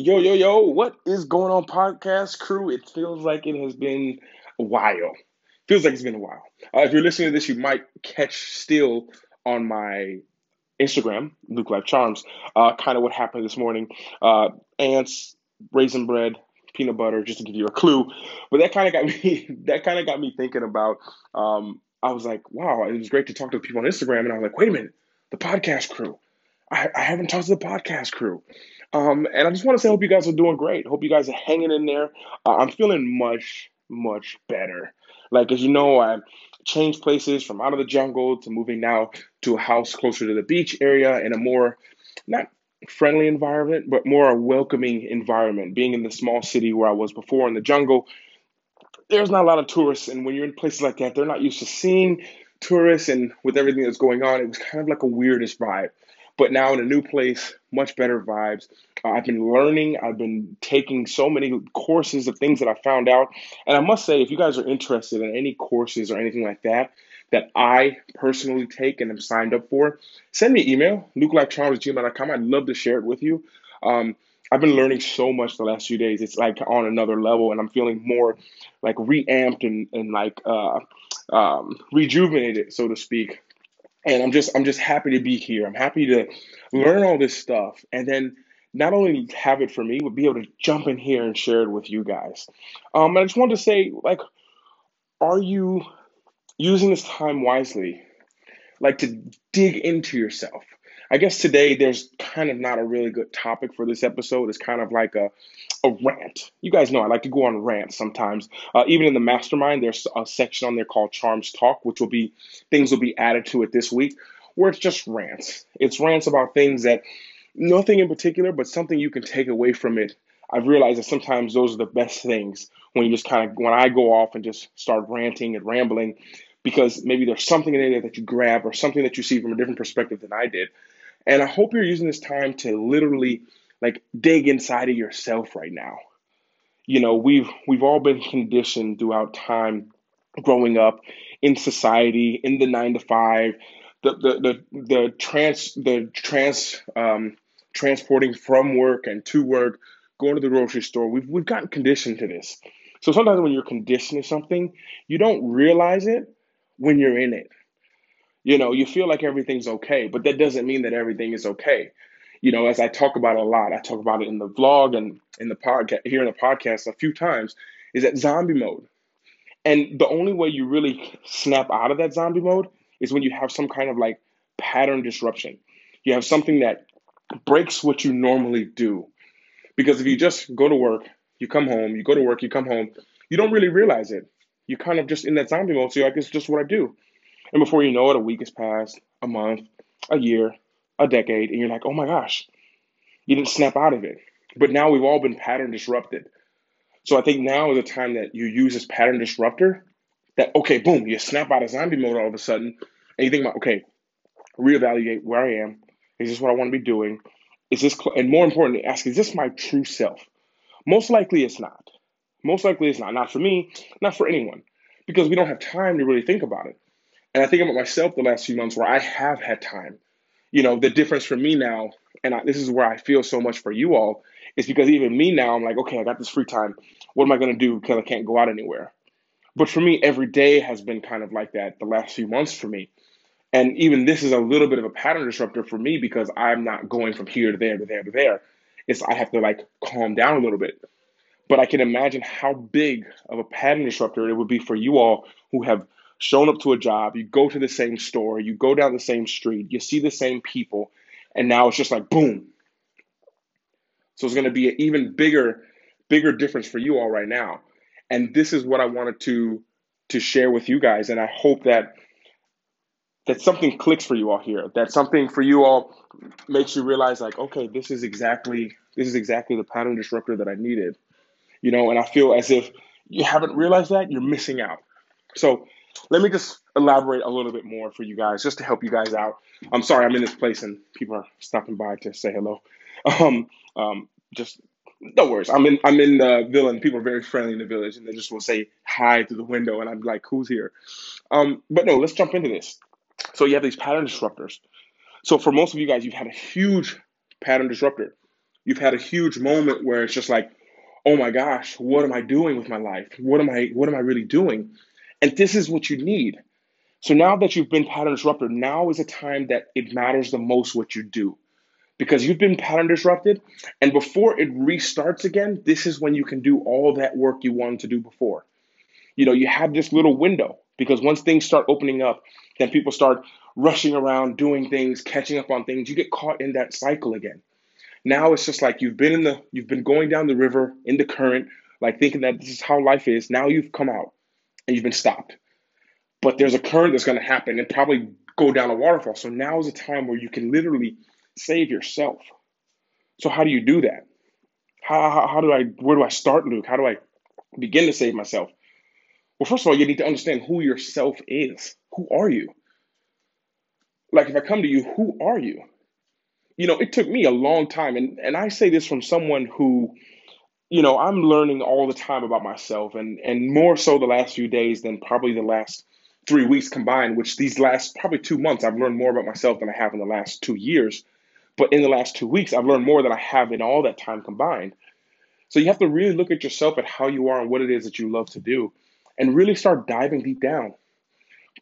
Yo, yo, yo, what is going on, podcast crew? It feels like it has been a while. Feels like it's been a while. Uh, if you're listening to this, you might catch still on my Instagram, Luke Life Charms, uh, kind of what happened this morning. Uh, ants, raisin bread, peanut butter, just to give you a clue. But that kind of got me. That kind of got me thinking about. Um, I was like, wow, it was great to talk to people on Instagram, and I was like, wait a minute, the podcast crew. I, I haven't talked to the podcast crew. Um, and I just want to say, hope you guys are doing great. Hope you guys are hanging in there. Uh, I'm feeling much, much better. Like, as you know, I changed places from out of the jungle to moving now to a house closer to the beach area in a more, not friendly environment, but more a welcoming environment. Being in the small city where I was before in the jungle, there's not a lot of tourists. And when you're in places like that, they're not used to seeing tourists. And with everything that's going on, it was kind of like a weirdest vibe but now in a new place, much better vibes. Uh, I've been learning, I've been taking so many courses of things that I found out. And I must say, if you guys are interested in any courses or anything like that, that I personally take and am signed up for, send me an email, lukelifecharms@gmail.com. I'd love to share it with you. Um, I've been learning so much the last few days. It's like on another level, and I'm feeling more like reamped and, and like uh, um, rejuvenated, so to speak, and I'm just I'm just happy to be here. I'm happy to learn all this stuff and then not only have it for me, but be able to jump in here and share it with you guys. Um, I just wanted to say, like, are you using this time wisely? Like to dig into yourself. I guess today there's kind of not a really good topic for this episode. It's kind of like a a rant. You guys know I like to go on rants sometimes. Uh, even in the mastermind, there's a section on there called Charms Talk, which will be things will be added to it this week, where it's just rants. It's rants about things that nothing in particular, but something you can take away from it. I've realized that sometimes those are the best things when you just kind of when I go off and just start ranting and rambling because maybe there's something in there that you grab or something that you see from a different perspective than I did. And I hope you're using this time to literally like dig inside of yourself right now. You know, we've we've all been conditioned throughout time growing up in society, in the nine to five, the the the, the trans the trans um, transporting from work and to work, going to the grocery store. We've we've gotten conditioned to this. So sometimes when you're conditioned to something, you don't realize it when you're in it. You know, you feel like everything's okay, but that doesn't mean that everything is okay you know, as I talk about a lot, I talk about it in the vlog and in the podcast here in the podcast a few times, is that zombie mode. And the only way you really snap out of that zombie mode is when you have some kind of like pattern disruption. You have something that breaks what you normally do. Because if you just go to work, you come home, you go to work, you come home, you don't really realize it. You're kind of just in that zombie mode. So you're like, it's just what I do. And before you know it, a week has passed, a month, a year, a decade, and you're like, oh my gosh, you didn't snap out of it. But now we've all been pattern disrupted. So I think now is the time that you use this pattern disruptor that, okay, boom, you snap out of zombie mode all of a sudden, and you think about, okay, reevaluate where I am. Is this what I want to be doing? Is this, cl- and more importantly, ask, is this my true self? Most likely it's not. Most likely it's not. Not for me, not for anyone, because we don't have time to really think about it. And I think about myself the last few months where I have had time you know, the difference for me now, and I, this is where I feel so much for you all, is because even me now, I'm like, okay, I got this free time. What am I going to do because I can't go out anywhere? But for me, every day has been kind of like that the last few months for me. And even this is a little bit of a pattern disruptor for me because I'm not going from here to there to there to there. It's I have to like calm down a little bit. But I can imagine how big of a pattern disruptor it would be for you all who have shown up to a job, you go to the same store, you go down the same street, you see the same people, and now it's just like boom. So it's going to be an even bigger, bigger difference for you all right now. And this is what I wanted to to share with you guys, and I hope that that something clicks for you all here. That something for you all makes you realize like, okay, this is exactly this is exactly the pattern disruptor that I needed. You know, and I feel as if you haven't realized that, you're missing out. So let me just elaborate a little bit more for you guys, just to help you guys out. I'm sorry, I'm in this place and people are stopping by to say hello. Um, um, just no worries. I'm in I'm in the villa and people are very friendly in the village and they just will say hi through the window and I'm like, who's here? Um, but no, let's jump into this. So you have these pattern disruptors. So for most of you guys, you've had a huge pattern disruptor. You've had a huge moment where it's just like, oh my gosh, what am I doing with my life? What am I what am I really doing? And this is what you need. So now that you've been pattern disrupted, now is a time that it matters the most what you do. Because you've been pattern disrupted, and before it restarts again, this is when you can do all that work you wanted to do before. You know, you have this little window because once things start opening up, then people start rushing around doing things, catching up on things. You get caught in that cycle again. Now it's just like you've been in the you've been going down the river in the current, like thinking that this is how life is. Now you've come out and you've been stopped. But there's a current that's going to happen and probably go down a waterfall. So now is a time where you can literally save yourself. So how do you do that? How, how, how do I where do I start, Luke? How do I begin to save myself? Well, first of all, you need to understand who yourself is. Who are you? Like if I come to you, who are you? you know, it took me a long time. And, and I say this from someone who, you know, I'm learning all the time about myself and, and more so the last few days than probably the last three weeks combined, which these last probably two months, I've learned more about myself than I have in the last two years. But in the last two weeks, I've learned more than I have in all that time combined. So you have to really look at yourself at how you are and what it is that you love to do and really start diving deep down.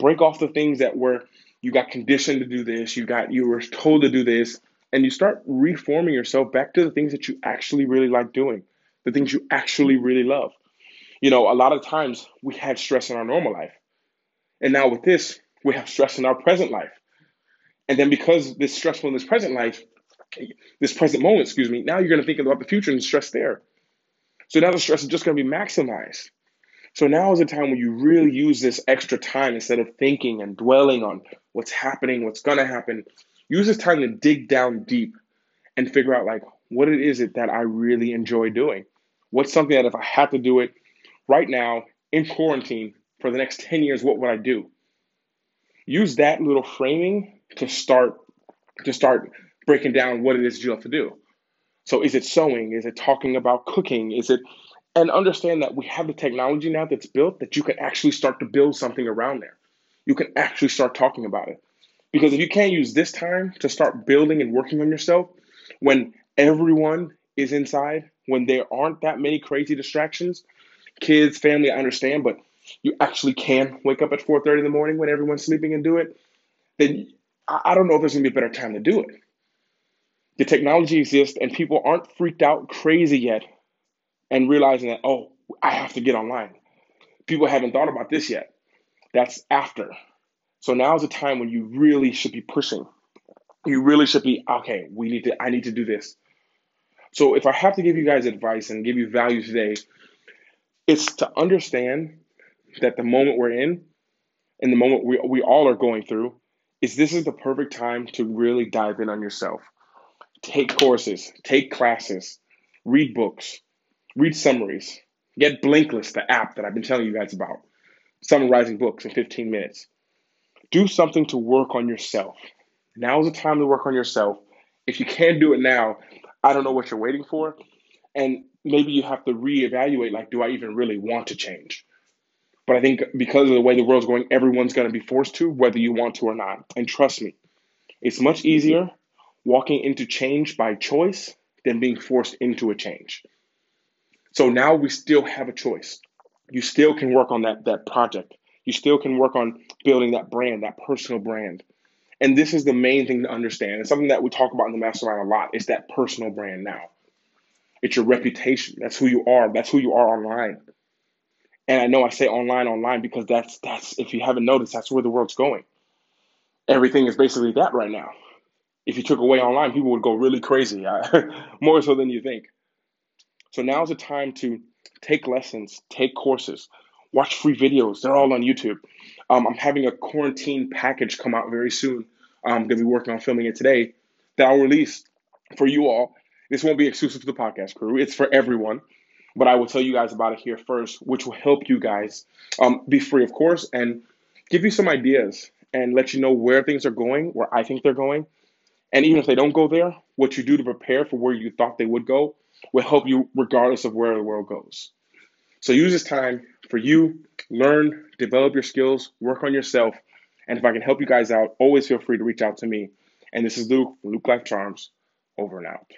Break off the things that were you got conditioned to do this, you got you were told to do this, and you start reforming yourself back to the things that you actually really like doing, the things you actually really love. You know, a lot of times we had stress in our normal life. And now with this, we have stress in our present life. And then because this stressful in this present life, this present moment, excuse me, now you're going to think about the future and stress there. So now the stress is just going to be maximized. So now is a time when you really use this extra time instead of thinking and dwelling on what's happening, what's going to happen use this time to dig down deep and figure out like what it is it that I really enjoy doing. What's something that if I had to do it right now in quarantine for the next 10 years, what would I do? Use that little framing to start to start breaking down what it is you have to do. So is it sewing? Is it talking about cooking? Is it and understand that we have the technology now that's built that you can actually start to build something around there. You can actually start talking about it. Because if you can't use this time to start building and working on yourself when everyone is inside, when there aren't that many crazy distractions, kids, family, I understand, but you actually can wake up at 4:30 in the morning when everyone's sleeping and do it, then I don't know if there's gonna be a better time to do it. The technology exists and people aren't freaked out crazy yet and realizing that, oh, I have to get online. People haven't thought about this yet. That's after. So now is a time when you really should be pushing. You really should be, okay, we need to, I need to do this. So if I have to give you guys advice and give you value today, it's to understand that the moment we're in and the moment we, we all are going through is this is the perfect time to really dive in on yourself. Take courses, take classes, read books, read summaries, get Blinkist, the app that I've been telling you guys about, summarizing books in 15 minutes do something to work on yourself. Now is the time to work on yourself. If you can't do it now, I don't know what you're waiting for. And maybe you have to reevaluate like, do I even really want to change? But I think because of the way the world's going, everyone's going to be forced to, whether you want to or not. And trust me, it's much easier walking into change by choice than being forced into a change. So now we still have a choice. You still can work on that, that project you still can work on building that brand, that personal brand. And this is the main thing to understand. It's something that we talk about in the mastermind a lot. It's that personal brand now. It's your reputation. That's who you are. That's who you are online. And I know I say online, online because that's that's if you haven't noticed, that's where the world's going. Everything is basically that right now. If you took away online, people would go really crazy, more so than you think. So now is the time to take lessons, take courses, Watch free videos. They're all on YouTube. Um, I'm having a quarantine package come out very soon. I'm going to be working on filming it today that I'll release for you all. This won't be exclusive to the podcast crew. It's for everyone. But I will tell you guys about it here first, which will help you guys um, be free, of course, and give you some ideas and let you know where things are going, where I think they're going. And even if they don't go there, what you do to prepare for where you thought they would go will help you regardless of where the world goes. So use this time for you, learn, develop your skills, work on yourself. And if I can help you guys out, always feel free to reach out to me. And this is Luke Luke Life Charms, over and out.